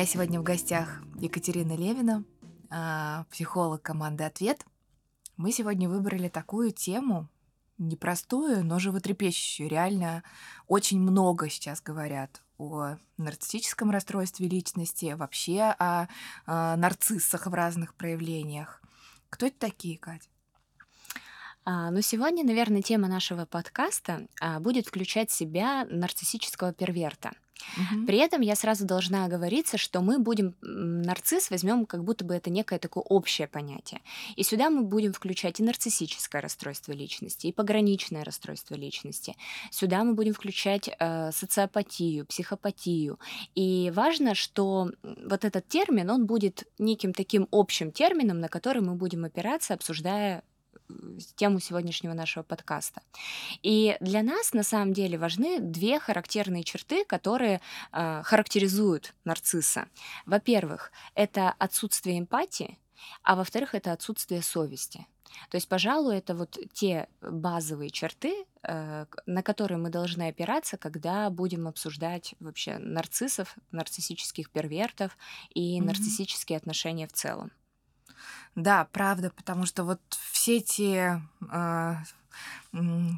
меня сегодня в гостях Екатерина Левина, а, психолог команды «Ответ». Мы сегодня выбрали такую тему, непростую, но животрепещущую. Реально очень много сейчас говорят о нарциссическом расстройстве личности, вообще о, о нарциссах в разных проявлениях. Кто это такие, Катя? А, ну, сегодня, наверное, тема нашего подкаста а, будет включать в себя нарциссического перверта. Мгм. При этом я сразу должна оговориться, что мы будем нарцисс возьмем как будто бы это некое такое общее понятие. И сюда мы будем включать и нарциссическое расстройство личности, и пограничное расстройство личности. Сюда мы будем включать э, социопатию, психопатию. И важно, что вот этот термин, он будет неким таким общим термином, на который мы будем опираться, обсуждая тему сегодняшнего нашего подкаста. И для нас на самом деле важны две характерные черты, которые э, характеризуют нарцисса. Во-первых, это отсутствие эмпатии, а во-вторых, это отсутствие совести. То есть, пожалуй, это вот те базовые черты, э, на которые мы должны опираться, когда будем обсуждать вообще нарциссов, нарциссических первертов и mm-hmm. нарциссические отношения в целом. Да, правда, потому что вот все эти э,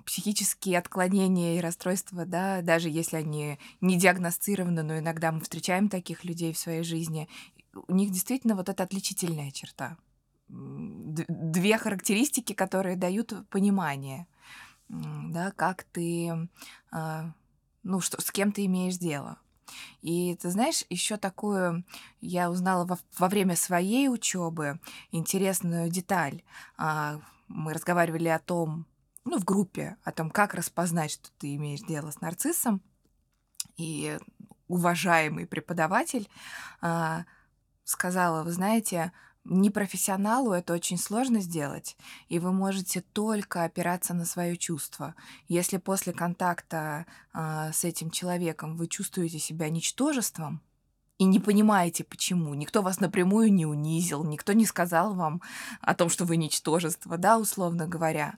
психические отклонения и расстройства, да, даже если они не диагностированы, но иногда мы встречаем таких людей в своей жизни, у них действительно вот эта отличительная черта. Две характеристики, которые дают понимание, да, как ты, э, ну, что, с кем ты имеешь дело. И ты знаешь, еще такую я узнала во, во время своей учебы интересную деталь. А, мы разговаривали о том, ну, в группе, о том, как распознать, что ты имеешь дело с нарциссом. И уважаемый преподаватель а, сказала, вы знаете, Непрофессионалу это очень сложно сделать, и вы можете только опираться на свое чувство. Если после контакта э, с этим человеком вы чувствуете себя ничтожеством и не понимаете почему, никто вас напрямую не унизил, никто не сказал вам о том, что вы ничтожество, да, условно говоря,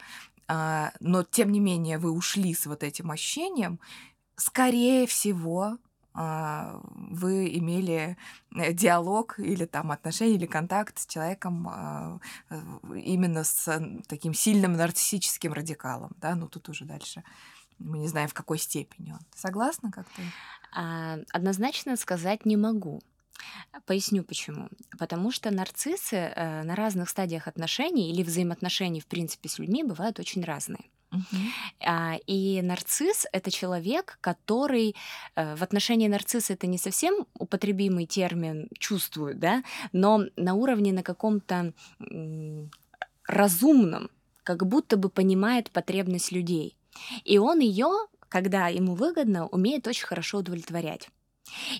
э, но тем не менее вы ушли с вот этим ощущением, скорее всего, вы имели э, диалог или там отношения или контакт с человеком а, именно с таким сильным нарциссическим радикалом, да, ну тут уже дальше мы не знаем, в какой степени он. Согласна как-то? А, однозначно сказать не могу. Поясню почему. Потому что нарциссы э, на разных стадиях отношений или взаимоотношений, в принципе, с людьми бывают очень разные. А, и нарцисс это человек, который э, в отношении нарцисса это не совсем употребимый термин чувствует, да, но на уровне на каком-то разумном, как будто бы понимает потребность людей. И он ее, когда ему выгодно, умеет очень хорошо удовлетворять.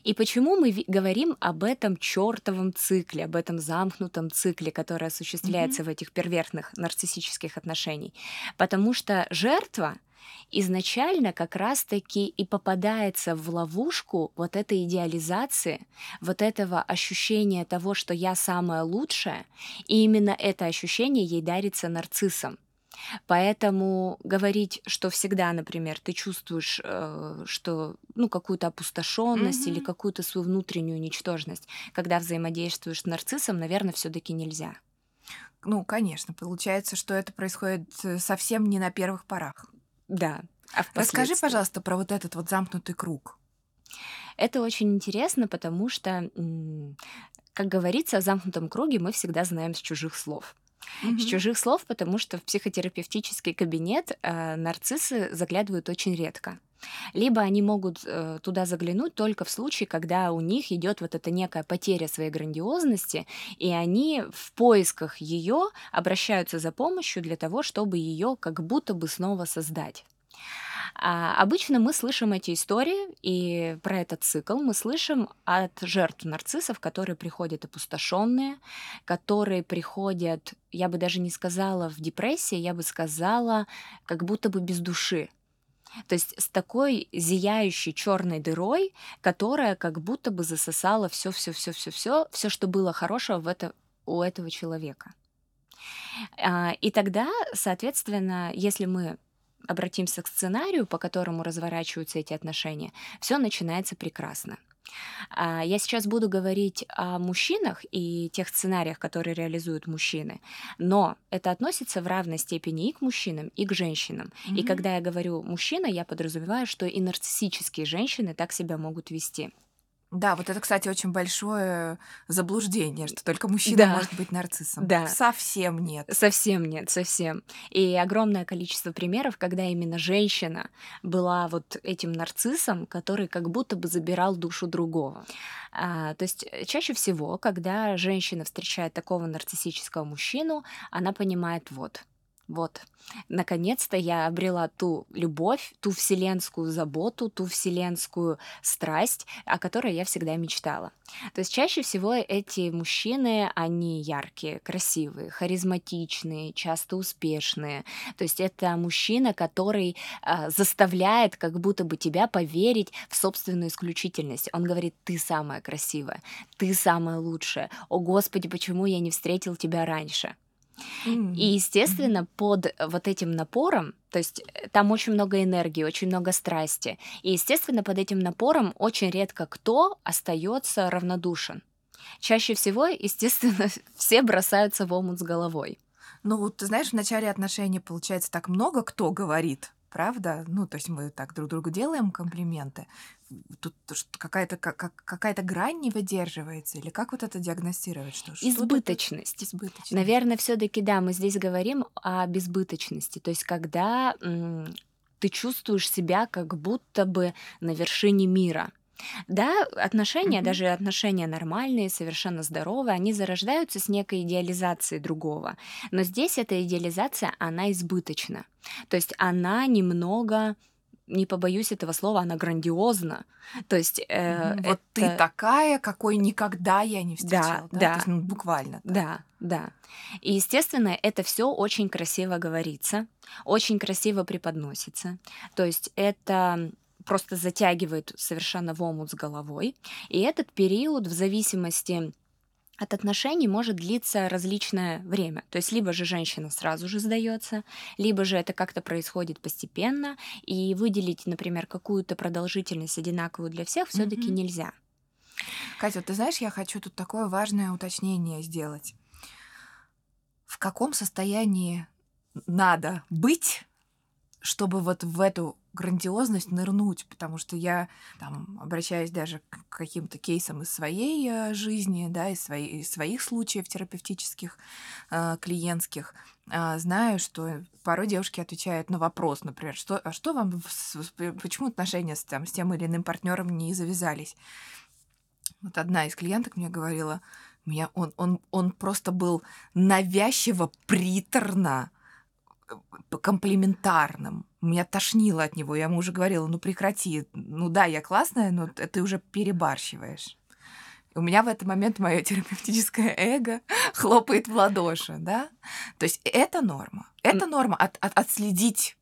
И почему мы говорим об этом чертовом цикле, об этом замкнутом цикле, который осуществляется mm-hmm. в этих первертных нарциссических отношениях? Потому что жертва изначально как раз-таки и попадается в ловушку вот этой идеализации, вот этого ощущения того, что я самое лучшее, и именно это ощущение ей дарится нарциссом. Поэтому говорить, что всегда, например, ты чувствуешь, э, что ну какую-то опустошенность или какую-то свою внутреннюю ничтожность, когда взаимодействуешь с нарциссом, наверное, все-таки нельзя. Ну, конечно, получается, что это происходит э, совсем не на первых порах. Да. А Расскажи, пожалуйста, про вот этот вот замкнутый круг. Это очень интересно, потому что, как говорится, о замкнутом круге мы всегда знаем с чужих слов. Мгм. С чужих слов, потому что в психотерапевтический кабинет э, нарциссы заглядывают очень редко. Либо они могут э, туда заглянуть только в случае, когда у них идет вот эта некая потеря своей грандиозности, и они в поисках ее обращаются за помощью для того, чтобы ее как будто бы снова создать. А, обычно мы слышим эти истории и про этот цикл мы слышим от жертв нарциссов, которые приходят опустошенные, которые приходят, я бы даже не сказала в депрессии, я бы сказала, как будто бы без души. То есть с такой зияющей черной дырой, которая как будто бы засосала все, все, все, все, все, все, что было хорошего в это, у этого человека. А, и тогда, соответственно, если мы обратимся к сценарию, по которому разворачиваются эти отношения, все начинается прекрасно. А, я сейчас буду говорить о мужчинах и тех сценариях, которые реализуют мужчины, но это относится в равной степени и к мужчинам, и к женщинам. Mm-hmm. И когда я говорю мужчина, я подразумеваю, что и нарциссические женщины так себя могут вести. Да, вот это, кстати, очень большое заблуждение, что только мужчина да. может быть нарциссом. Да. Совсем нет. Совсем нет, совсем. И огромное количество примеров, когда именно женщина была вот этим нарциссом, который как будто бы забирал душу другого. А, то есть э, чаще всего, когда женщина встречает такого нарциссического мужчину, она понимает вот, вот. Наконец-то я обрела ту любовь, ту вселенскую заботу, ту вселенскую страсть, о которой я всегда мечтала. То есть чаще всего эти мужчины, они яркие, красивые, харизматичные, часто успешные. То есть это мужчина, который э, заставляет как будто бы тебя поверить в собственную исключительность. Он говорит, ты самая красивая, ты самая лучшая. О, Господи, почему я не встретил тебя раньше? И, естественно, под вот этим напором, то есть э, там очень много энергии, очень много страсти. И, естественно, под этим напором очень редко кто остается равнодушен. Чаще всего, естественно, все бросаются в омут с головой. Ну вот, ты знаешь, в начале отношений, получается, так много кто говорит, правда? Ну, то есть мы так друг другу делаем комплименты. Тут какая-то как, какая-то грань не выдерживается, или как вот это диагностировать? Что, Избыточность. Что Избыточность. Наверное, все-таки да, мы здесь говорим о безбыточности. То есть, когда ты чувствуешь себя как будто бы на вершине мира. Да, отношения, mm-hmm. даже отношения нормальные, совершенно здоровые, они зарождаются с некой идеализацией другого. Но здесь эта идеализация, она избыточна. То есть она немного не побоюсь этого слова, она грандиозна. То есть э, вот это... ты такая, какой никогда я не встречала, да, да, да. Есть, ну, буквально. Так. Да, да. И естественно, это все очень красиво говорится, очень красиво преподносится. То есть это просто затягивает совершенно в омут с головой. И этот период в зависимости от отношений может длиться различное время. То есть либо же женщина сразу же сдается, либо же это как-то происходит постепенно, и выделить, например, какую-то продолжительность одинаковую для всех все-таки mm-hmm. нельзя. Катя, ты знаешь, я хочу тут такое важное уточнение сделать. В каком состоянии надо быть, чтобы вот в эту грандиозность нырнуть, потому что я там обращаюсь даже к каким-то кейсам из своей э, жизни, да, из, своей, из своих случаев терапевтических, э, клиентских, э, знаю, что порой девушки отвечают на вопрос, например, что, а что вам, почему отношения с, там, с тем или иным партнером не завязались? Вот одна из клиенток мне говорила, меня он, он, он просто был навязчиво приторно комплиментарным. Меня тошнило от него. Я ему уже говорила, ну прекрати. Ну да, я классная, но ты уже перебарщиваешь. У меня в этот момент мое терапевтическое эго хлопает в ладоши, да? То есть это норма. Это норма от, от, отследить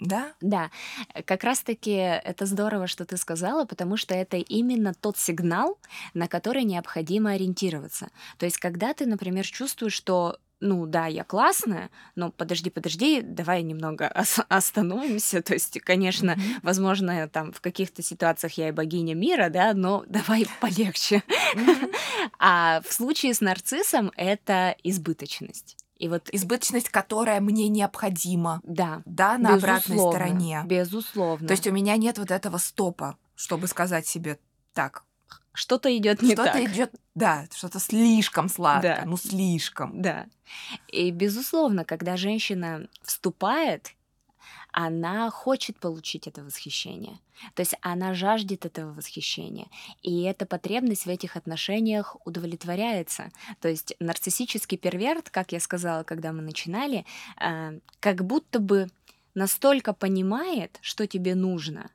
да? Да, как раз-таки это здорово, что ты сказала, потому что это именно тот сигнал, на который необходимо ориентироваться. То есть, когда ты, например, чувствуешь, что ну да, я классная, но подожди, подожди, давай немного остановимся. То есть, конечно, mm-hmm. возможно, там в каких-то ситуациях я и богиня мира, да, но давай полегче. Mm-hmm. А в случае с нарциссом это избыточность. И вот избыточность, которая мне необходима. Да. Да, на обратной стороне. Безусловно. То есть у меня нет вот этого стопа, чтобы сказать себе так, что-то идет не что так. Что-то идет, да, что-то слишком сладко, да. ну слишком. Да. И безусловно, когда женщина вступает, она хочет получить это восхищение. То есть она жаждет этого восхищения. И эта потребность в этих отношениях удовлетворяется. То есть нарциссический перверт, как я сказала, когда мы начинали, э, как будто бы настолько понимает, что тебе нужно,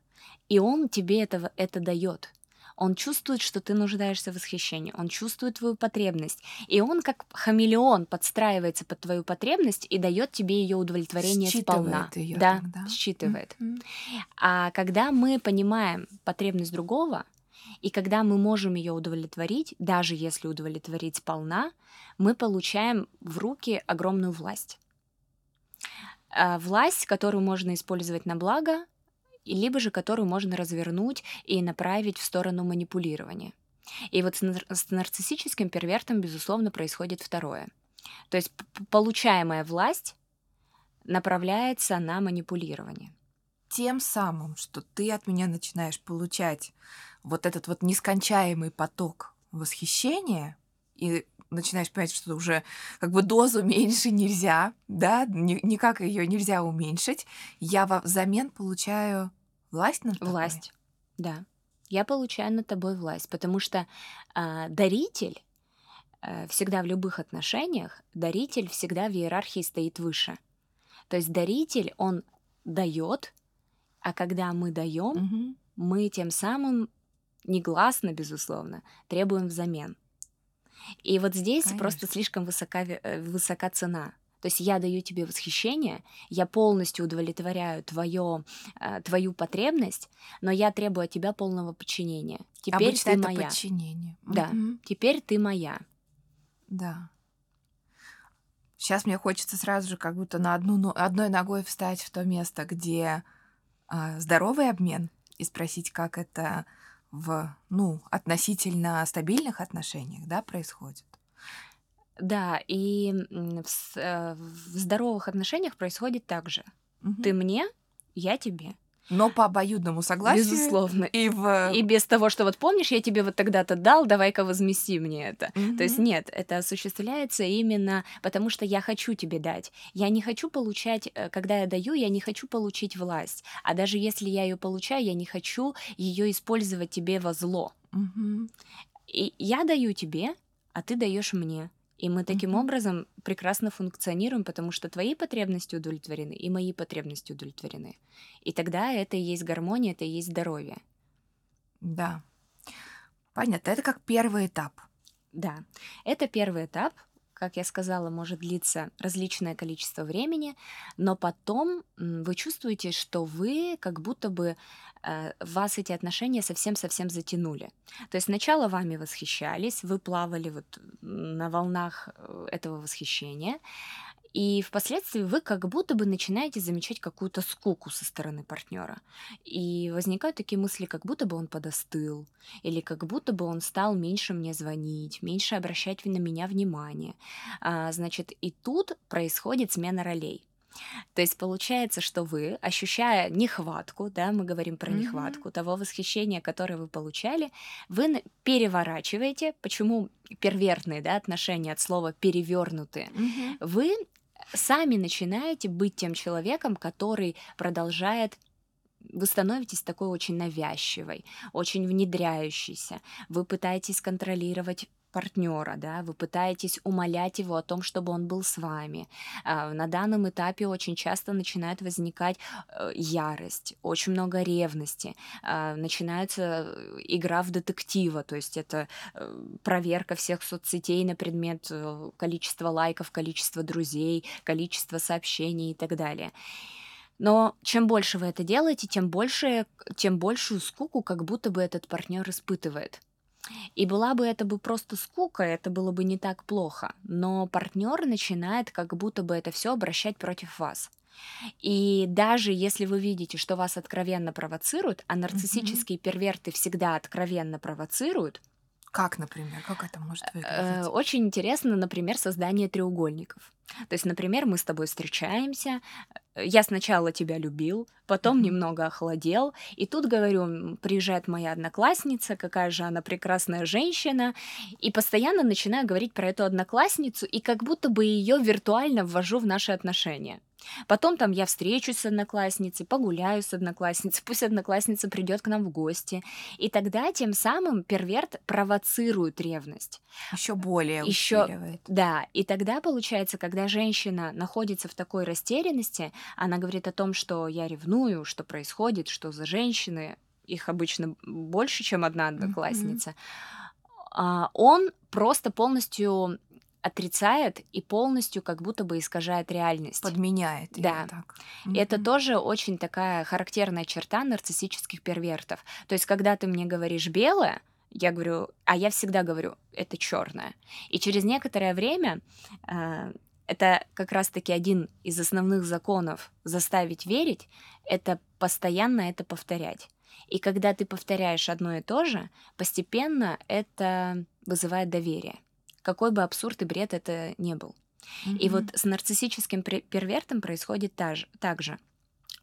и он тебе этого, это дает. Он чувствует, что ты нуждаешься в восхищении, он чувствует твою потребность, и он как хамелеон подстраивается под твою потребность и дает тебе ее удовлетворение считывает сполна. Её да, тогда. считывает. Mm-hmm. А когда мы понимаем потребность другого, и когда мы можем ее удовлетворить, даже если удовлетворить сполна, мы получаем в руки огромную власть. А власть, которую можно использовать на благо, либо же которую можно развернуть и направить в сторону манипулирования. И вот с, с нарциссическим первертом, безусловно, происходит второе. То есть получаемая власть направляется на манипулирование. Тем самым, что ты от меня начинаешь получать вот этот вот нескончаемый поток восхищения, и начинаешь понимать, что уже как бы дозу меньше нельзя, да, никак ее нельзя уменьшить, я взамен получаю власть над тобой. Власть, да. Я получаю над тобой власть, потому что э, даритель э, всегда в любых отношениях, даритель всегда в иерархии стоит выше. То есть даритель, он дает, а когда мы даем, угу. мы тем самым негласно, безусловно, требуем взамен. И вот здесь Конечно. просто слишком высока, э, высока цена. То есть я даю тебе восхищение, я полностью удовлетворяю твое, э, твою потребность, но я требую от тебя полного подчинения. Теперь Обычно ты это моя. подчинение. Да, угу. теперь ты моя. Да. Сейчас мне хочется сразу же как будто на одну, одной ногой встать в то место, где э, здоровый обмен, и спросить, как это в ну, относительно стабильных отношениях да, происходит. Да, и в, э, в здоровых отношениях происходит так же. Угу. Ты мне, я тебе. Но по обоюдному согласию. Безусловно. И, в... и без того, что вот помнишь, я тебе вот тогда-то дал, давай-ка возмести мне это. Mm-hmm. То есть нет, это осуществляется именно потому, что я хочу тебе дать. Я не хочу получать, э, когда я даю, я не хочу получить власть. А даже если я ее получаю, я не хочу ее использовать тебе во зло. Mm-hmm. И я даю тебе, а ты даешь мне. И мы таким mm-hmm. образом прекрасно функционируем, потому что твои потребности удовлетворены, и мои потребности удовлетворены. И тогда это и есть гармония, это и есть здоровье. Да. Понятно. Это как первый этап. Да. Это первый этап, как я сказала, может длиться различное количество времени, но потом вы чувствуете, что вы как будто бы э, вас эти отношения совсем-совсем затянули. То есть сначала вами восхищались, вы плавали вот на волнах э, этого восхищения, и впоследствии вы как будто бы начинаете замечать какую-то скуку со стороны партнера. И возникают такие мысли, как будто бы он подостыл, или как будто бы он стал меньше мне звонить, меньше обращать на меня внимание. А, значит, и тут происходит смена ролей. То есть получается, что вы, ощущая нехватку, да, мы говорим про mm-hmm. нехватку того восхищения, которое вы получали, вы переворачиваете, почему первертные да, отношения от слова перевернутые, mm-hmm. вы сами начинаете быть тем человеком, который продолжает вы становитесь такой очень навязчивой, очень внедряющейся. Вы пытаетесь контролировать партнера, да, вы пытаетесь умолять его о том, чтобы он был с вами. А, на данном этапе очень часто начинает возникать э, ярость, очень много ревности, а, начинается э, игра в детектива, то есть это э, проверка всех соцсетей на предмет количества лайков, количества друзей, количества сообщений и так далее. Но чем больше вы это делаете, тем больше, тем большую скуку как будто бы этот партнер испытывает. И была бы это бы просто скука, это было бы не так плохо. Но партнер начинает как будто бы это все обращать против вас. И даже если вы видите, что вас откровенно провоцируют, а нарциссические mm-hmm. перверты всегда откровенно провоцируют, как, например, как это может э, выглядеть? Очень интересно, например, создание треугольников. То есть, например, мы с тобой встречаемся, э, я сначала тебя любил, потом mm-hmm. немного охладел, и тут, говорю, приезжает моя одноклассница, какая же она прекрасная женщина, и постоянно начинаю говорить про эту одноклассницу, и как будто бы ее виртуально ввожу в наши отношения. Потом там я встречусь с одноклассницей, погуляю с одноклассницей, пусть одноклассница придет к нам в гости. И тогда тем самым перверт провоцирует ревность. Еще более Еще, усиливает. Да, и тогда получается, когда женщина находится в такой растерянности, она говорит о том, что я ревную, что происходит, что за женщины, их обычно больше, чем одна одноклассница. Mm-hmm. Он просто полностью отрицает и полностью как будто бы искажает реальность. Подменяет. Да. Так. Mm-hmm. Это тоже очень такая характерная черта нарциссических первертов. То есть, когда ты мне говоришь белое, я говорю, а я всегда говорю, это черное. И через некоторое время э, Это как раз-таки один из основных законов заставить верить, это постоянно это повторять. И когда ты повторяешь одно и то же, постепенно это вызывает доверие. Какой бы абсурд и бред это не был. Mm-hmm. И вот с нарциссическим первертом происходит так же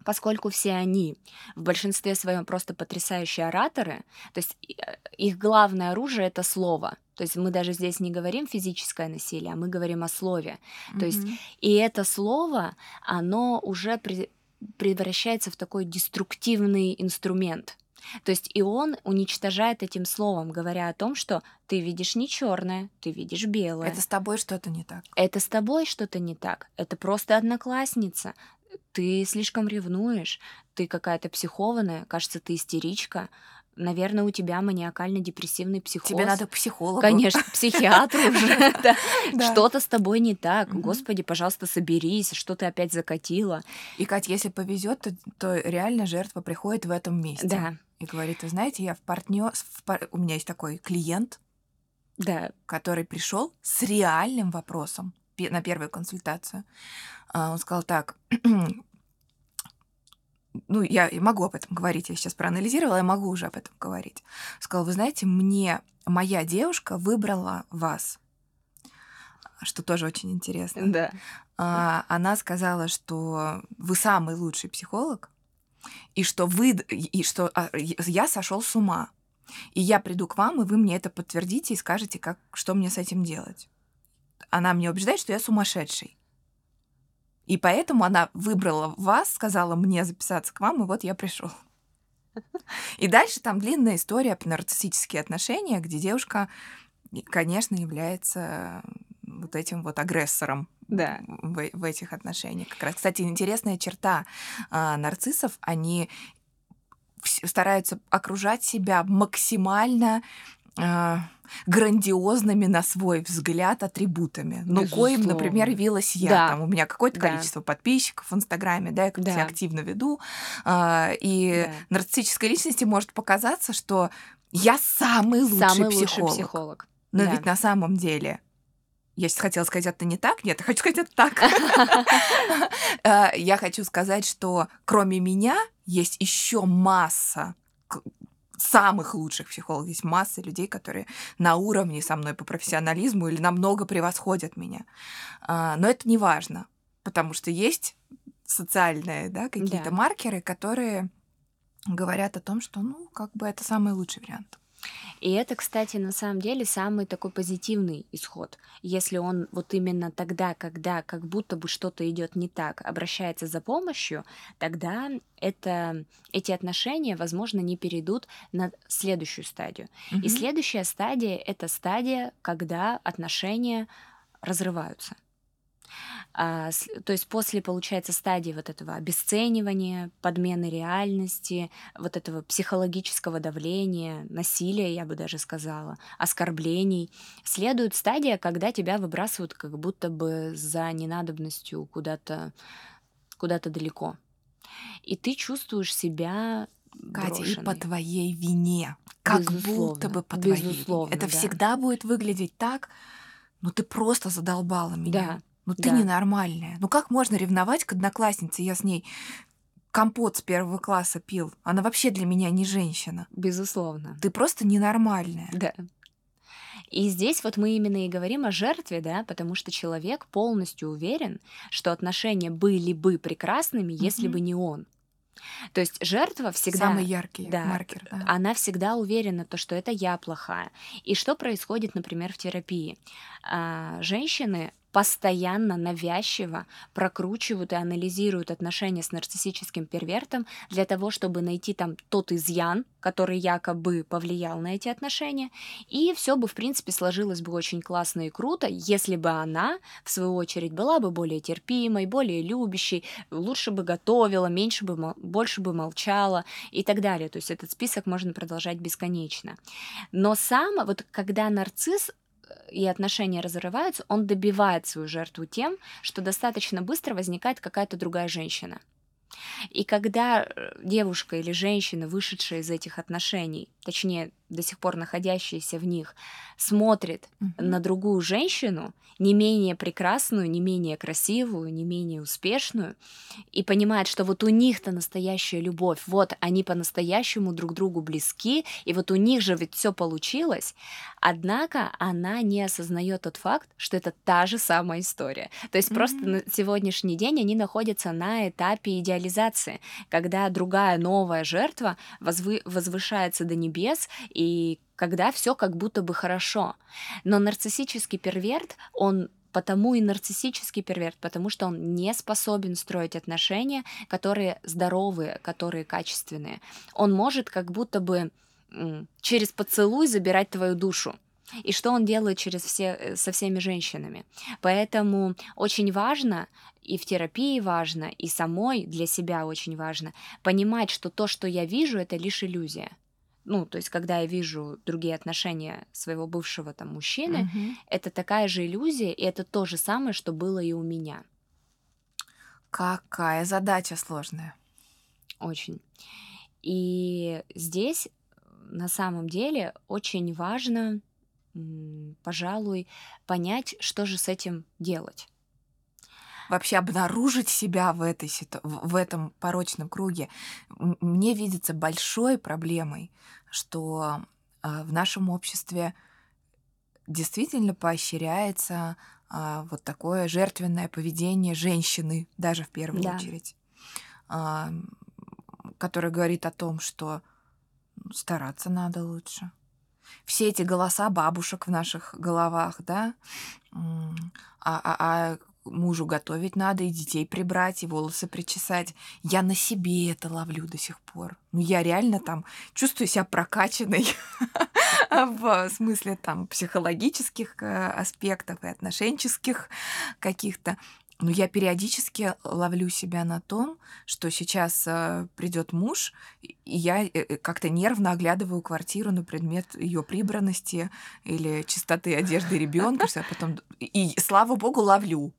поскольку все они в большинстве своем просто потрясающие ораторы, то есть э, их главное оружие это слово. То есть мы даже здесь не говорим физическое насилие, а мы говорим о слове. Mm-hmm. То есть и это слово, оно уже при, превращается в такой деструктивный инструмент. То есть и он уничтожает этим словом, говоря о том, что ты видишь не черное, ты видишь белое. Это с тобой что-то не так. Это с тобой что-то не так. Это просто одноклассница. Ты слишком ревнуешь, ты какая-то психованная, кажется, ты истеричка, наверное, у тебя маниакально-депрессивный психоз. Тебе надо к психологу. Конечно, психиатру уже. Что-то с тобой не так. Господи, пожалуйста, соберись, что ты опять закатила. И, Катя, если повезет, то реально жертва приходит в этом месте. Да. И говорит, вы знаете, я в партнер, у меня есть такой клиент, да. который пришел с реальным вопросом на первую консультацию. А, он сказал так, ну, я могу об этом говорить, я сейчас проанализировала, я могу уже об этом говорить. Сказал, вы знаете, мне моя девушка выбрала вас, что тоже очень интересно. Да. А, она сказала, что вы самый лучший психолог, и что вы, и что а, я сошел с ума. И я приду к вам, и вы мне это подтвердите и скажете, как, что мне с этим делать. Она мне убеждает, что я сумасшедший. И поэтому она выбрала вас, сказала мне записаться к вам, и вот я пришел. И дальше там длинная история про нарциссические отношения, где девушка, конечно, является вот этим вот агрессором да. в, в этих отношениях. Как раз, кстати, интересная черта э, нарциссов, они стараются окружать себя максимально э, грандиозными на свой взгляд атрибутами. Ну, коим, например, явилась я. Да. Там у меня какое-то да. количество подписчиков в Инстаграме, да, я как-то да. активно веду. Э, и да. нарциссической личности может показаться, что я самый лучший самый психолог. Лучший психолог. Но да. ведь на самом деле я сейчас хотела сказать, это не так. Нет, я хочу сказать, это так. Э, я хочу сказать, что кроме меня есть еще масса самых лучших психологов. Есть масса людей, которые на уровне со мной по профессионализму или намного превосходят меня. А, но это не важно, потому что есть социальные да, какие-то маркеры, которые говорят о том, что ну, как бы это самый лучший вариант. И это, кстати, на самом деле самый такой позитивный исход. Если он вот именно тогда, когда как будто бы что-то идет не так, обращается за помощью, тогда это, эти отношения, возможно, не перейдут на следующую стадию. Mm-hmm. И следующая стадия это стадия, когда отношения разрываются. А, то есть после, получается, стадии вот этого обесценивания, подмены реальности, вот этого психологического давления, насилия, я бы даже сказала, оскорблений, следует стадия, когда тебя выбрасывают как будто бы за ненадобностью куда-то куда-то далеко. И ты чувствуешь себя Катя, брошенной. и по твоей вине. Как безусловно, будто бы по твоей вине. Это да. всегда будет выглядеть так, ну ты просто задолбала меня. Да. Ну ты да. ненормальная. Ну как можно ревновать к однокласснице? Я с ней компот с первого класса пил. Она вообще для меня не женщина. Безусловно. Ты просто ненормальная. Да. И здесь вот мы именно и говорим о жертве, да, потому что человек полностью уверен, что отношения были бы прекрасными, если mm-hmm. бы не он. То есть жертва всегда... Самый яркий да, маркер. Да. Она всегда уверена, то, что это я плохая. И что происходит, например, в терапии? А, женщины постоянно, навязчиво прокручивают и анализируют отношения с нарциссическим первертом для того, чтобы найти там тот изъян, который якобы повлиял на эти отношения, и все бы, в принципе, сложилось бы очень классно и круто, если бы она, в свою очередь, была бы более терпимой, более любящей, лучше бы готовила, меньше бы, больше бы молчала и так далее. То есть этот список можно продолжать бесконечно. Но сам, вот когда нарцисс и отношения разрываются, он добивает свою жертву тем, что достаточно быстро возникает какая-то другая женщина. И когда э, девушка или женщина, вышедшая из этих отношений, точнее, до сих пор находящиеся в них, смотрит mm-hmm. на другую женщину, не менее прекрасную, не менее красивую, не менее успешную, и понимает, что вот у них-то настоящая любовь, вот они по-настоящему друг другу близки, и вот у них же ведь все получилось, однако она не осознает тот факт, что это та же самая история. То есть mm-hmm. просто на сегодняшний день они находятся на этапе идеализации, когда другая новая жертва возвы- возвышается до небес и когда все как будто бы хорошо. Но нарциссический перверт, он потому и нарциссический перверт, потому что он не способен строить отношения, которые здоровые, которые качественные. Он может как будто бы через поцелуй забирать твою душу. И что он делает через все, э, со всеми женщинами. Поэтому очень важно, и в терапии важно, и самой для себя очень важно понимать, что то, что я вижу, это лишь иллюзия ну, то есть, когда я вижу другие отношения своего бывшего там мужчины, угу. это такая же иллюзия, и это то же самое, что было и у меня. Какая задача сложная. Очень. И здесь на самом деле очень важно, пожалуй, понять, что же с этим делать вообще обнаружить себя в, этой, в этом порочном круге, мне видится большой проблемой, что а, в нашем обществе действительно поощряется а, вот такое жертвенное поведение женщины, даже в первую да. очередь, а, которое говорит о том, что стараться надо лучше. Все эти голоса бабушек в наших головах, да, а, а, а мужу готовить надо, и детей прибрать, и волосы причесать. Я на себе это ловлю до сих пор. Ну, я реально там чувствую себя прокачанной в смысле там психологических э, аспектов и отношенческих каких-то. Но я периодически ловлю себя на том, что сейчас э, придет муж, и я э, э как-то нервно оглядываю квартиру на предмет ее прибранности или чистоты одежды ребенка, я потом и слава богу ловлю.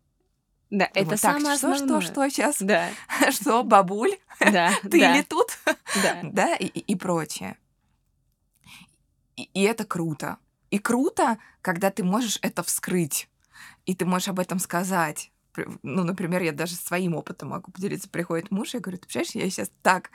Да, это так, самое что, основное. что, что сейчас? Да. Что, бабуль? Да. Ты да. ли тут? Да. Да, и, и прочее. И, и это круто. И круто, когда ты можешь это вскрыть, и ты можешь об этом сказать. Ну, например, я даже своим опытом могу поделиться. Приходит муж, и я говорю, ты понимаешь, я сейчас так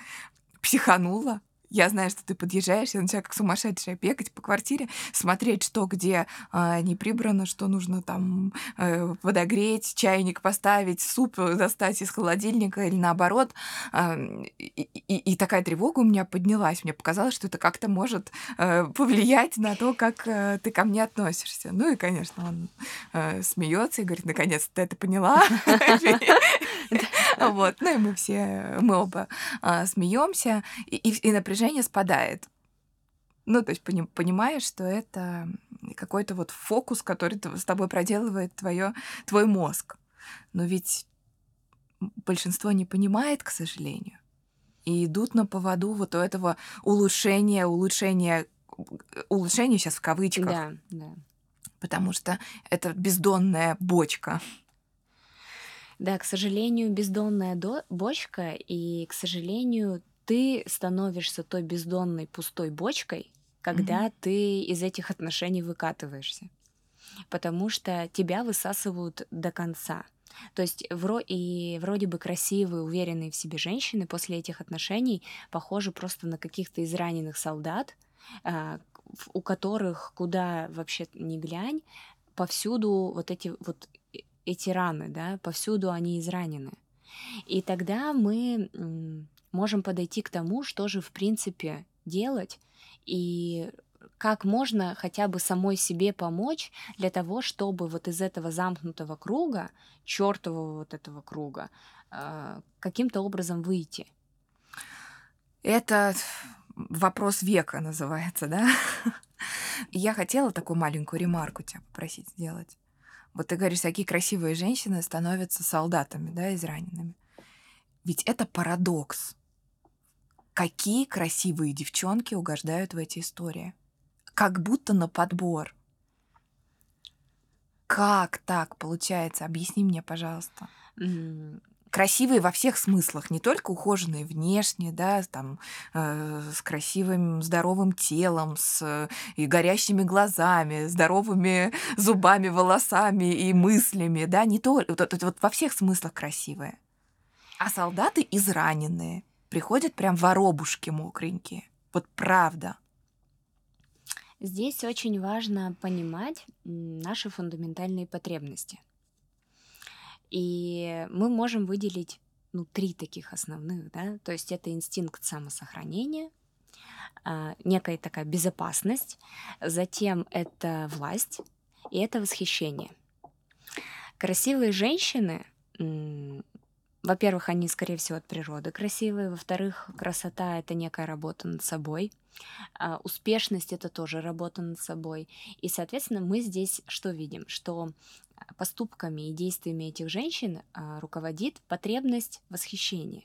психанула, я знаю, что ты подъезжаешь, я начинаю как сумасшедшая бегать по квартире, смотреть, что где а, не прибрано, что нужно там э, подогреть, чайник поставить, суп достать из холодильника или наоборот. А, и, и, и такая тревога у меня поднялась. Мне показалось, что это как-то может э, повлиять на то, как э, ты ко мне относишься. Ну и, конечно, он э, смеется и говорит, наконец-то ты это поняла. Вот, ну и мы все, мы оба а, смеемся, и напряжение спадает. Ну, то есть понимаешь, что это какой-то вот фокус, который с тобой проделывает твое, твой мозг. Но ведь большинство не понимает, к сожалению, и идут на поводу вот у этого улучшения, улучшения, улучшения сейчас в кавычках. Да, да. Потому что это бездонная бочка. Да, к сожалению, бездонная до- бочка, и, к сожалению, ты становишься той бездонной пустой бочкой, когда mm-hmm. ты из этих отношений выкатываешься. Потому что тебя высасывают до конца. То есть вро- и вроде бы красивые, уверенные в себе женщины после этих отношений похожи просто на каких-то израненных солдат, а, у которых куда вообще не глянь, повсюду вот эти вот эти раны, да, повсюду они изранены. И тогда мы можем подойти к тому, что же в принципе делать и как можно хотя бы самой себе помочь для того, чтобы вот из этого замкнутого круга, чертового вот этого круга, э, каким-то образом выйти. Это вопрос века называется, да? Я хотела такую маленькую ремарку тебя попросить сделать. Вот ты говоришь, такие красивые женщины становятся солдатами, да, израненными. Ведь это парадокс. Какие красивые девчонки угождают в эти истории. Как будто на подбор. Как так получается? Объясни мне, пожалуйста. Красивые во всех смыслах, не только ухоженные внешне, да, там, э, с красивым, здоровым телом, с э, и горящими глазами, здоровыми зубами, волосами и мыслями, да, не только, вот, вот, вот во всех смыслах красивые. А солдаты израненные приходят прям воробушки мокренькие. Вот правда. Здесь очень важно понимать наши фундаментальные потребности. И мы можем выделить ну, три таких основных, да, то есть это инстинкт самосохранения, а, некая такая безопасность, затем это власть и это восхищение. Красивые женщины, во-первых, они, скорее всего, от природы красивые, во-вторых, красота — это некая работа над собой, а, успешность — это тоже работа над собой. И, соответственно, мы здесь что видим? Что поступками и действиями этих женщин а, руководит потребность восхищения.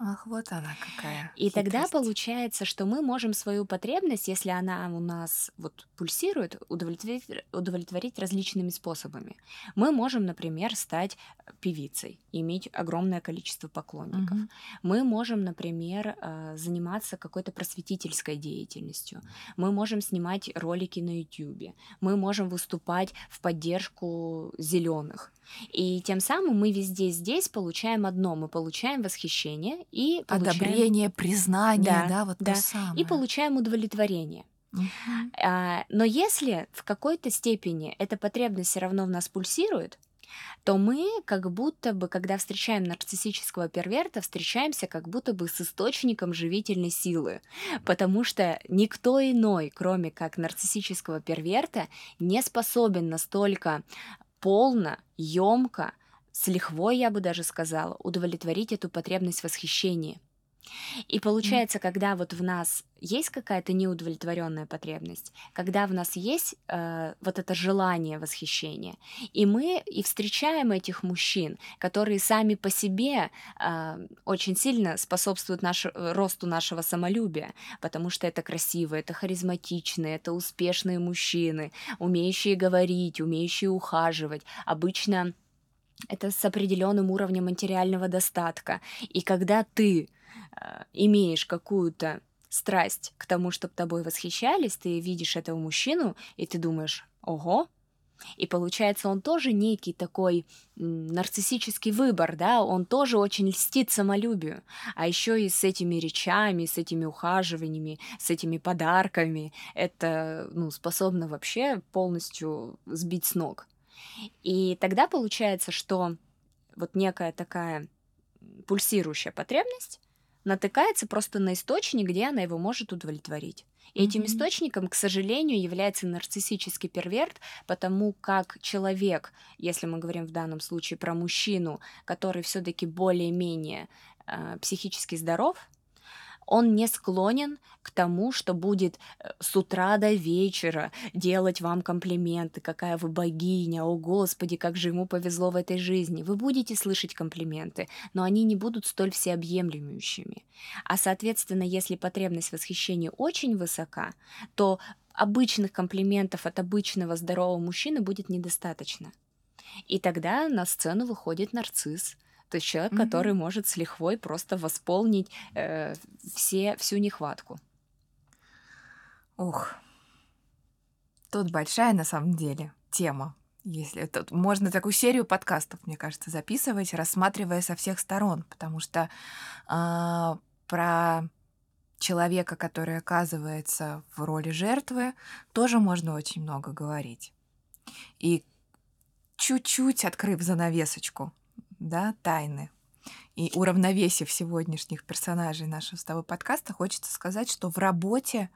Ах, вот она какая. И тогда получается, что мы можем свою потребность, если она у нас вот пульсирует, удовлетворить, удовлетворить различными способами. Мы можем, например, стать певицей, иметь огромное количество поклонников. Мгм. Мы можем, например, э, заниматься какой-то просветительской деятельностью. Мы можем снимать ролики на YouTube. Мы можем выступать в поддержку зеленых. И тем самым мы везде здесь получаем одно, мы получаем восхищение и получаем... Одобрение, признание, да, да вот да, то самое. И получаем удовлетворение. Uh-huh. Но если в какой-то степени эта потребность все равно в нас пульсирует, то мы как будто бы, когда встречаем нарциссического перверта, встречаемся как будто бы с источником живительной силы, потому что никто иной, кроме как нарциссического перверта, не способен настолько полно, емко, с лихвой, я бы даже сказала, удовлетворить эту потребность восхищения. И получается, когда вот в нас есть какая-то неудовлетворенная потребность, когда в нас есть э, вот это желание восхищения, и мы и встречаем этих мужчин, которые сами по себе э, очень сильно способствуют наш, росту нашего самолюбия, потому что это красивые, это харизматичные, это успешные мужчины, умеющие говорить, умеющие ухаживать. Обычно это с определенным уровнем материального достатка. И когда ты э, имеешь какую-то страсть к тому, чтобы тобой восхищались, ты видишь этого мужчину, и ты думаешь, ого, и получается, он тоже некий такой нарциссический выбор, да, он тоже очень льстит самолюбию, а еще и с этими речами, с этими ухаживаниями, с этими подарками, это, ну, способно вообще полностью сбить с ног. И тогда получается, что вот некая такая пульсирующая потребность натыкается просто на источник, где она его может удовлетворить. И этим mm-hmm. источником, к сожалению, является нарциссический перверт, потому как человек, если мы говорим в данном случае про мужчину, который все-таки более-менее э, психически здоров, он не склонен к тому, что будет э, с утра до вечера делать вам комплименты, какая вы богиня, о господи, как же ему повезло в этой жизни. Вы будете слышать комплименты, но они не будут столь всеобъемлющими. А соответственно, если потребность восхищения очень высока, то обычных комплиментов от обычного здорового мужчины будет недостаточно. И тогда на сцену выходит нарцисс, то есть человек, mm-hmm. который может с лихвой просто восполнить э, все, всю нехватку. Ух, тут большая на самом деле тема. Если тут можно такую серию подкастов, мне кажется, записывать, рассматривая со всех сторон, потому что э, про человека, который оказывается в роли жертвы, тоже можно очень много говорить. И чуть-чуть открыв занавесочку да, тайны. И уравновесив сегодняшних персонажей нашего с тобой подкаста, хочется сказать, что в работе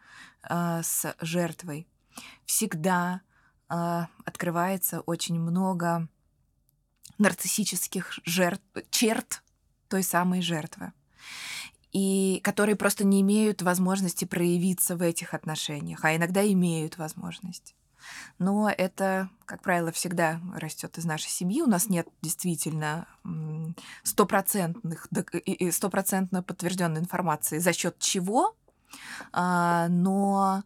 э, с жертвой всегда э, открывается очень много нарциссических жертв, черт той самой жертвы и которые просто не имеют возможности проявиться в этих отношениях, а иногда имеют возможность но это, как правило, всегда растет из нашей семьи. У нас нет действительно стопроцентных, стопроцентно подтвержденной информации, за счет чего, а, но,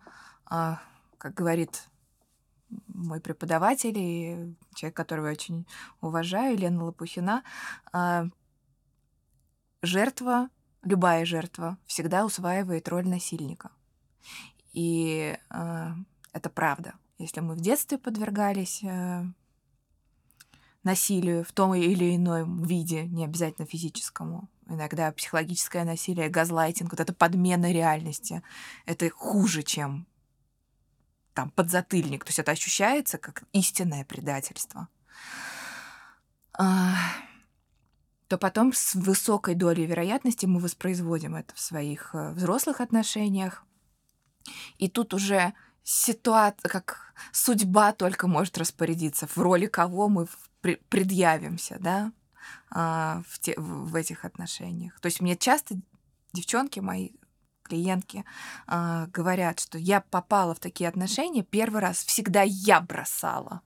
а, как говорит мой преподаватель и человек, которого я очень уважаю, Елена Лопухина, а, жертва, любая жертва, всегда усваивает роль насильника. И э, это правда. Если мы в детстве подвергались э, насилию в том или ином виде, не обязательно физическому, иногда психологическое насилие, газлайтинг, вот это подмена реальности, это хуже, чем там подзатыльник. То есть это ощущается как истинное предательство. А, то потом с высокой долей вероятности мы воспроизводим это в своих э, взрослых отношениях. И тут уже ситуация, как судьба только может распорядиться, в роли кого мы предъявимся, да, а, в, те, в этих отношениях. То есть мне часто девчонки мои, клиентки, а, говорят, что я попала в такие отношения первый раз, всегда я бросала.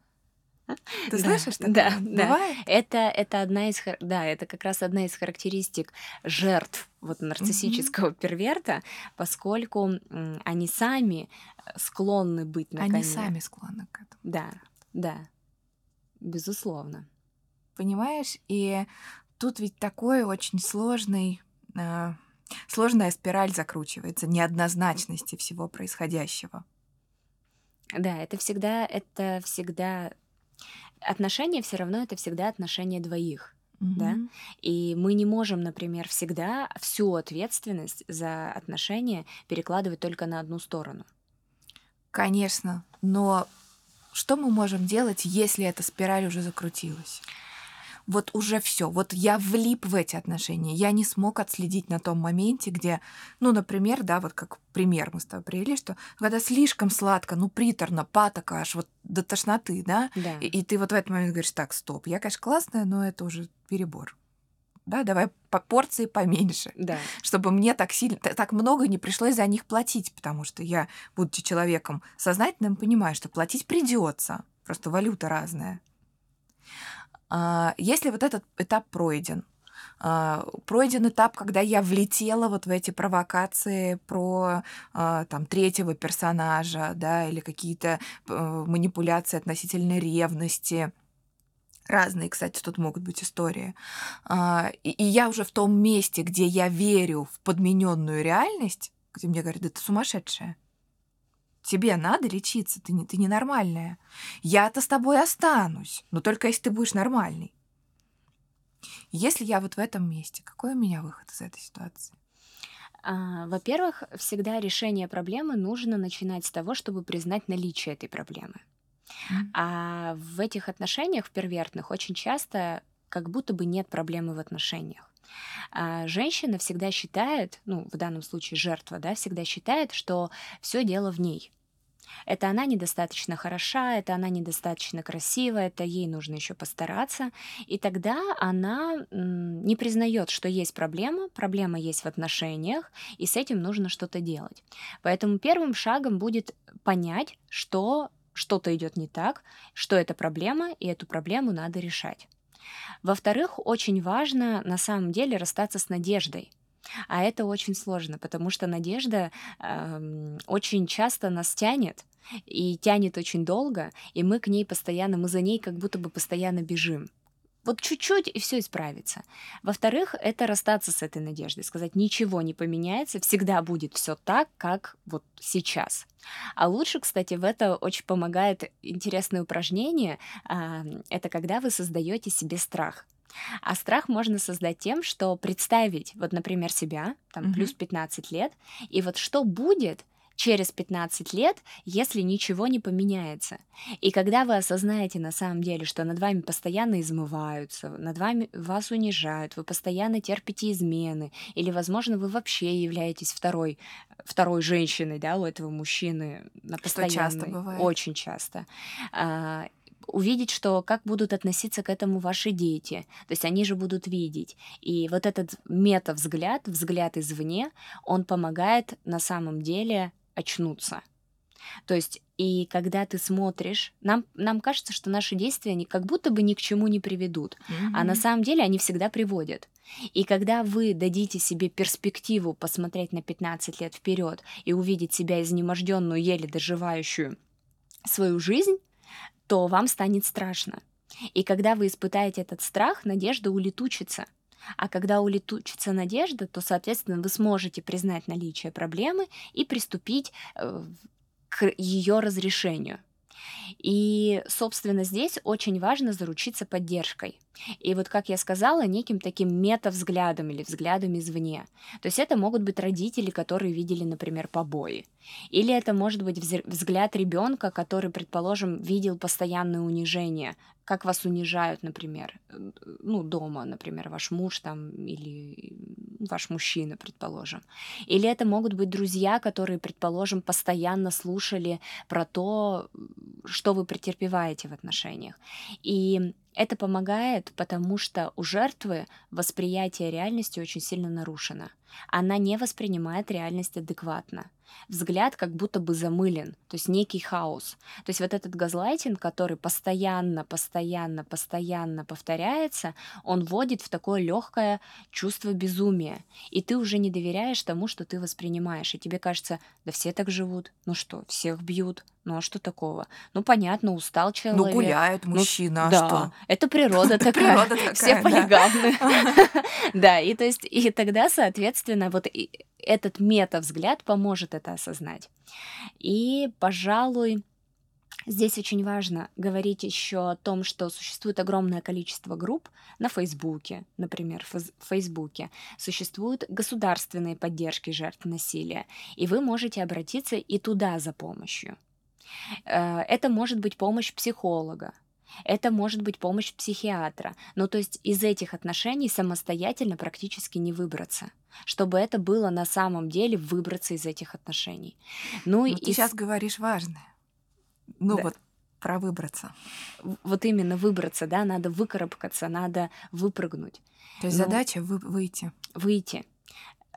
Ты слышишь такое? Да, Бывает? да. Это, это одна из, да, это как раз одна из характеристик жертв вот нарциссического угу. перверта, поскольку они сами э, склонны быть на Они коне. сами склонны к этому. Да, да, безусловно. Понимаешь? И тут ведь такой очень сложный, э, сложная спираль закручивается неоднозначности всего происходящего. Да, это всегда, это всегда отношения все равно это всегда отношения двоих. Mm-hmm. Да? И мы не можем, например, всегда всю ответственность за отношения перекладывать только на одну сторону. Конечно, но что мы можем делать, если эта спираль уже закрутилась? Вот уже все, вот я влип в эти отношения, я не смог отследить на том моменте, где, ну, например, да, вот как пример мы с тобой привели, что когда слишком сладко, ну, приторно, патока аж вот до тошноты, да, да. И, и ты вот в этот момент говоришь, так, стоп, я, конечно, классная, но это уже перебор. Да, давай по порции поменьше, да. чтобы мне так сильно, так много не пришлось за них платить, потому что я, будучи человеком сознательным, понимаю, что платить придется, просто валюта разная. А, если вот этот этап пройден, а, пройден этап, когда я влетела вот в эти провокации про а, там третьего персонажа, да, или какие-то э, манипуляции относительно ревности. Разные, кстати, тут могут быть истории. И я уже в том месте, где я верю в подмененную реальность, где мне говорят, да ты сумасшедшая. Тебе надо лечиться, ты, не, ты ненормальная. Я-то с тобой останусь, но только если ты будешь нормальный. Если я вот в этом месте, какой у меня выход из этой ситуации? А, во-первых, всегда решение проблемы нужно начинать с того, чтобы признать наличие этой проблемы. Mm-hmm. А в этих отношениях, в первертных, очень часто как будто бы нет проблемы в отношениях. А женщина всегда считает, ну, в данном случае жертва, да, всегда считает, что все дело в ней. Это она недостаточно хороша, это она недостаточно красива, это ей нужно еще постараться. И тогда она не признает, что есть проблема, проблема есть в отношениях, и с этим нужно что-то делать. Поэтому первым шагом будет понять, что что-то идет не так, что это проблема, и эту проблему надо решать. Во-вторых, очень важно на самом деле расстаться с надеждой. А это очень сложно, потому что надежда э, очень часто нас тянет, и тянет очень долго, и мы к ней постоянно, мы за ней как будто бы постоянно бежим. Вот чуть-чуть, и все исправится. Во-вторых, это расстаться с этой надеждой, сказать, ничего не поменяется, всегда будет все так, как вот сейчас. А лучше, кстати, в это очень помогает интересное упражнение. А, это когда вы создаете себе страх. А страх можно создать тем, что представить, вот, например, себя, там, mm-hmm. плюс 15 лет, и вот что будет, через 15 лет, если ничего не поменяется. И когда вы осознаете на самом деле, что над вами постоянно измываются, над вами вас унижают, вы постоянно терпите измены, или, возможно, вы вообще являетесь второй, второй женщиной, да, у этого мужчины на постоянной, что часто бывает. очень часто а, увидеть, что как будут относиться к этому ваши дети. То есть они же будут видеть. И вот этот мета-взгляд, взгляд извне, он помогает на самом деле очнуться. То есть, и когда ты смотришь, нам, нам кажется, что наши действия они как будто бы ни к чему не приведут, mm-hmm. а на самом деле они всегда приводят. И когда вы дадите себе перспективу посмотреть на 15 лет вперед и увидеть себя изнеможденную, еле доживающую свою жизнь, то вам станет страшно. И когда вы испытаете этот страх, надежда улетучится. А когда улетучится надежда, то, соответственно, вы сможете признать наличие проблемы и приступить э, к ее разрешению. И, собственно, здесь очень важно заручиться поддержкой. И вот, как я сказала, неким таким метавзглядом или взглядом извне. То есть это могут быть родители, которые видели, например, побои. Или это может быть взгляд ребенка, который, предположим, видел постоянное унижение, как вас унижают, например, ну, дома, например, ваш муж там или ваш мужчина, предположим. Или это могут быть друзья, которые, предположим, постоянно слушали про то, что вы претерпеваете в отношениях. И это помогает, потому что у жертвы восприятие реальности очень сильно нарушено. Она не воспринимает реальность адекватно. Взгляд как будто бы замылен, то есть некий хаос. То есть вот этот газлайтинг, который постоянно, постоянно, постоянно повторяется, он вводит в такое легкое чувство безумия. И ты уже не доверяешь тому, что ты воспринимаешь. И тебе кажется, да все так живут. Ну что, всех бьют, ну а что такого? Ну понятно, устал ну, человек. Ну гуляет мужчина, ну, да, что? Это природа такая. Все полигамны. Да, и то есть, и тогда, соответственно, вот этот мета-взгляд поможет это осознать. И, пожалуй, Здесь очень важно говорить еще о том, что существует огромное количество групп на Фейсбуке, например, в Фейсбуке. Существуют государственные поддержки жертв насилия, и вы можете обратиться и туда за помощью. Э, это может быть помощь психолога, это может быть помощь психиатра. Ну, то есть из этих отношений самостоятельно практически не выбраться. Чтобы это было на самом деле выбраться из этих отношений. Ну, и ты сейчас говоришь важное. Ну да. вот про выбраться. Вот именно выбраться, да, надо выкарабкаться, надо выпрыгнуть. То есть ну, задача вы, выйти. Выйти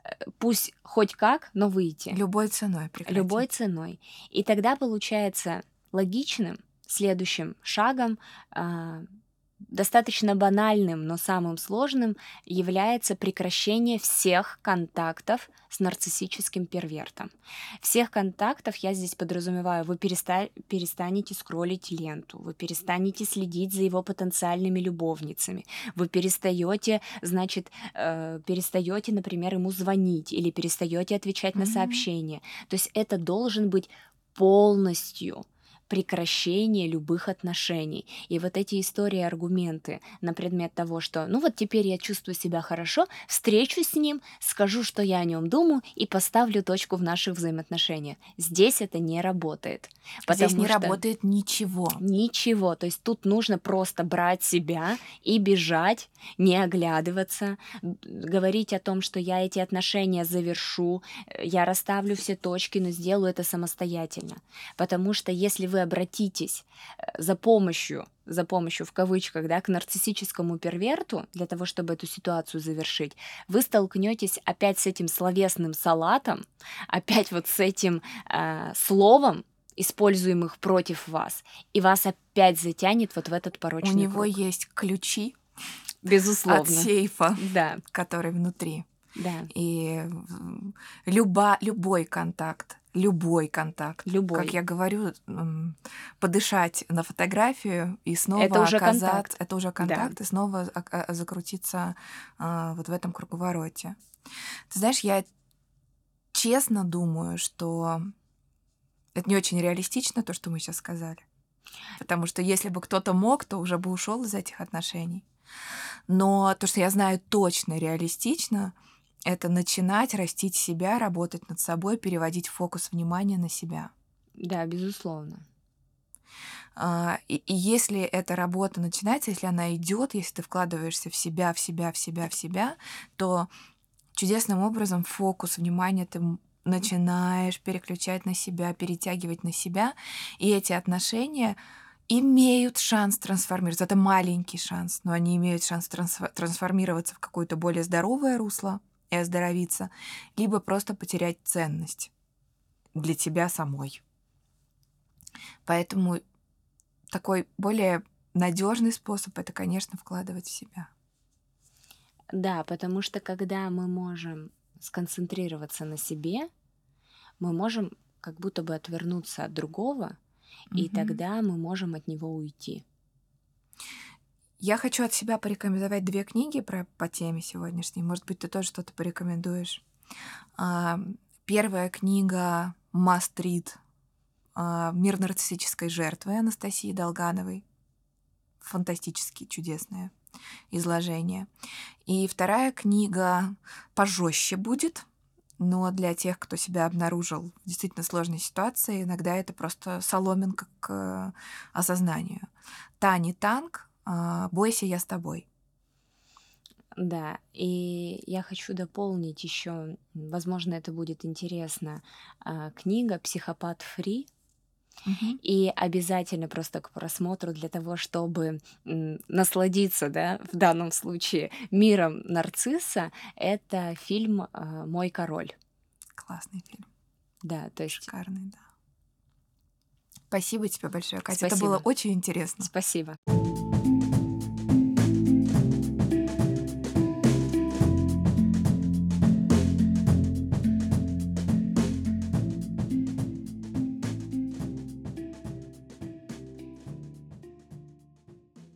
э, пусть хоть как, но выйти. Любой ценой прекратить. Любой ценой. И тогда получается логичным, следующим шагом а, достаточно банальным, но самым сложным является прекращение всех контактов с нарциссическим первертом. Всех контактов я здесь подразумеваю, вы переста- перестанете скроллить ленту, вы перестанете следить за его потенциальными любовницами, вы перестаете, значит, э, перестаете, например, ему звонить или перестаете отвечать mm-hmm. на сообщения. То есть это должен быть полностью прекращение любых отношений. И вот эти истории, аргументы на предмет того, что ну вот теперь я чувствую себя хорошо, встречусь с ним, скажу, что я о нем думаю и поставлю точку в наших взаимоотношениях. Здесь это не работает. Здесь не что... работает ничего. Ничего. То есть тут нужно просто брать себя и бежать, не оглядываться, говорить о том, что я эти отношения завершу, я расставлю все точки, но сделаю это самостоятельно. Потому что если вы обратитесь э, за помощью, за помощью в кавычках, да, к нарциссическому перверту для того, чтобы эту ситуацию завершить, вы столкнетесь опять с этим словесным салатом, опять вот с этим э, словом, используемых против вас, и вас опять затянет вот в этот порочный У него круг. есть ключи, безусловно, от сейфа, да. который внутри. Да. И люба, любой контакт любой контакт. Любой. Как я говорю, подышать на фотографию и снова это уже оказаться... Контакт. Это уже контакт, да. и снова а, закрутиться а, вот в этом круговороте. Ты знаешь, я честно думаю, что это не очень реалистично, то, что мы сейчас сказали. Потому что если бы кто-то мог, то уже бы ушел из этих отношений. Но то, что я знаю точно реалистично, это начинать растить себя, работать над собой, переводить фокус внимания на себя. Да, безусловно. А, и, и если эта работа начинается, если она идет, если ты вкладываешься в себя, в себя, в себя, в себя, то чудесным образом фокус внимания ты начинаешь переключать на себя, перетягивать на себя, и эти отношения имеют шанс трансформироваться. Это маленький шанс, но они имеют шанс трансформироваться в какое-то более здоровое русло, и оздоровиться, либо просто потерять ценность для тебя самой. Поэтому такой более надежный способ это, конечно, вкладывать в себя. Да, потому что когда мы можем сконцентрироваться на себе, мы можем как будто бы отвернуться от другого, угу. и тогда мы можем от него уйти. Я хочу от себя порекомендовать две книги про, по теме сегодняшней. Может быть, ты тоже что-то порекомендуешь. А, первая книга «Мастрит. А, Мир нарциссической жертвы» Анастасии Долгановой. Фантастически чудесное изложение. И вторая книга пожестче будет, но для тех, кто себя обнаружил в действительно сложной ситуации, иногда это просто соломинка к осознанию. Тани Танк «Бойся, я с тобой». Да, и я хочу дополнить еще, возможно, это будет интересно, а, книга «Психопат Фри». Мгм. И обязательно просто к просмотру для того, чтобы насладиться, да, в данном случае миром нарцисса, это фильм а, «Мой король». Классный фильм, Да, то есть шикарный, да. Спасибо тебе большое, Катя. Это было спасибо, очень интересно. спасибо.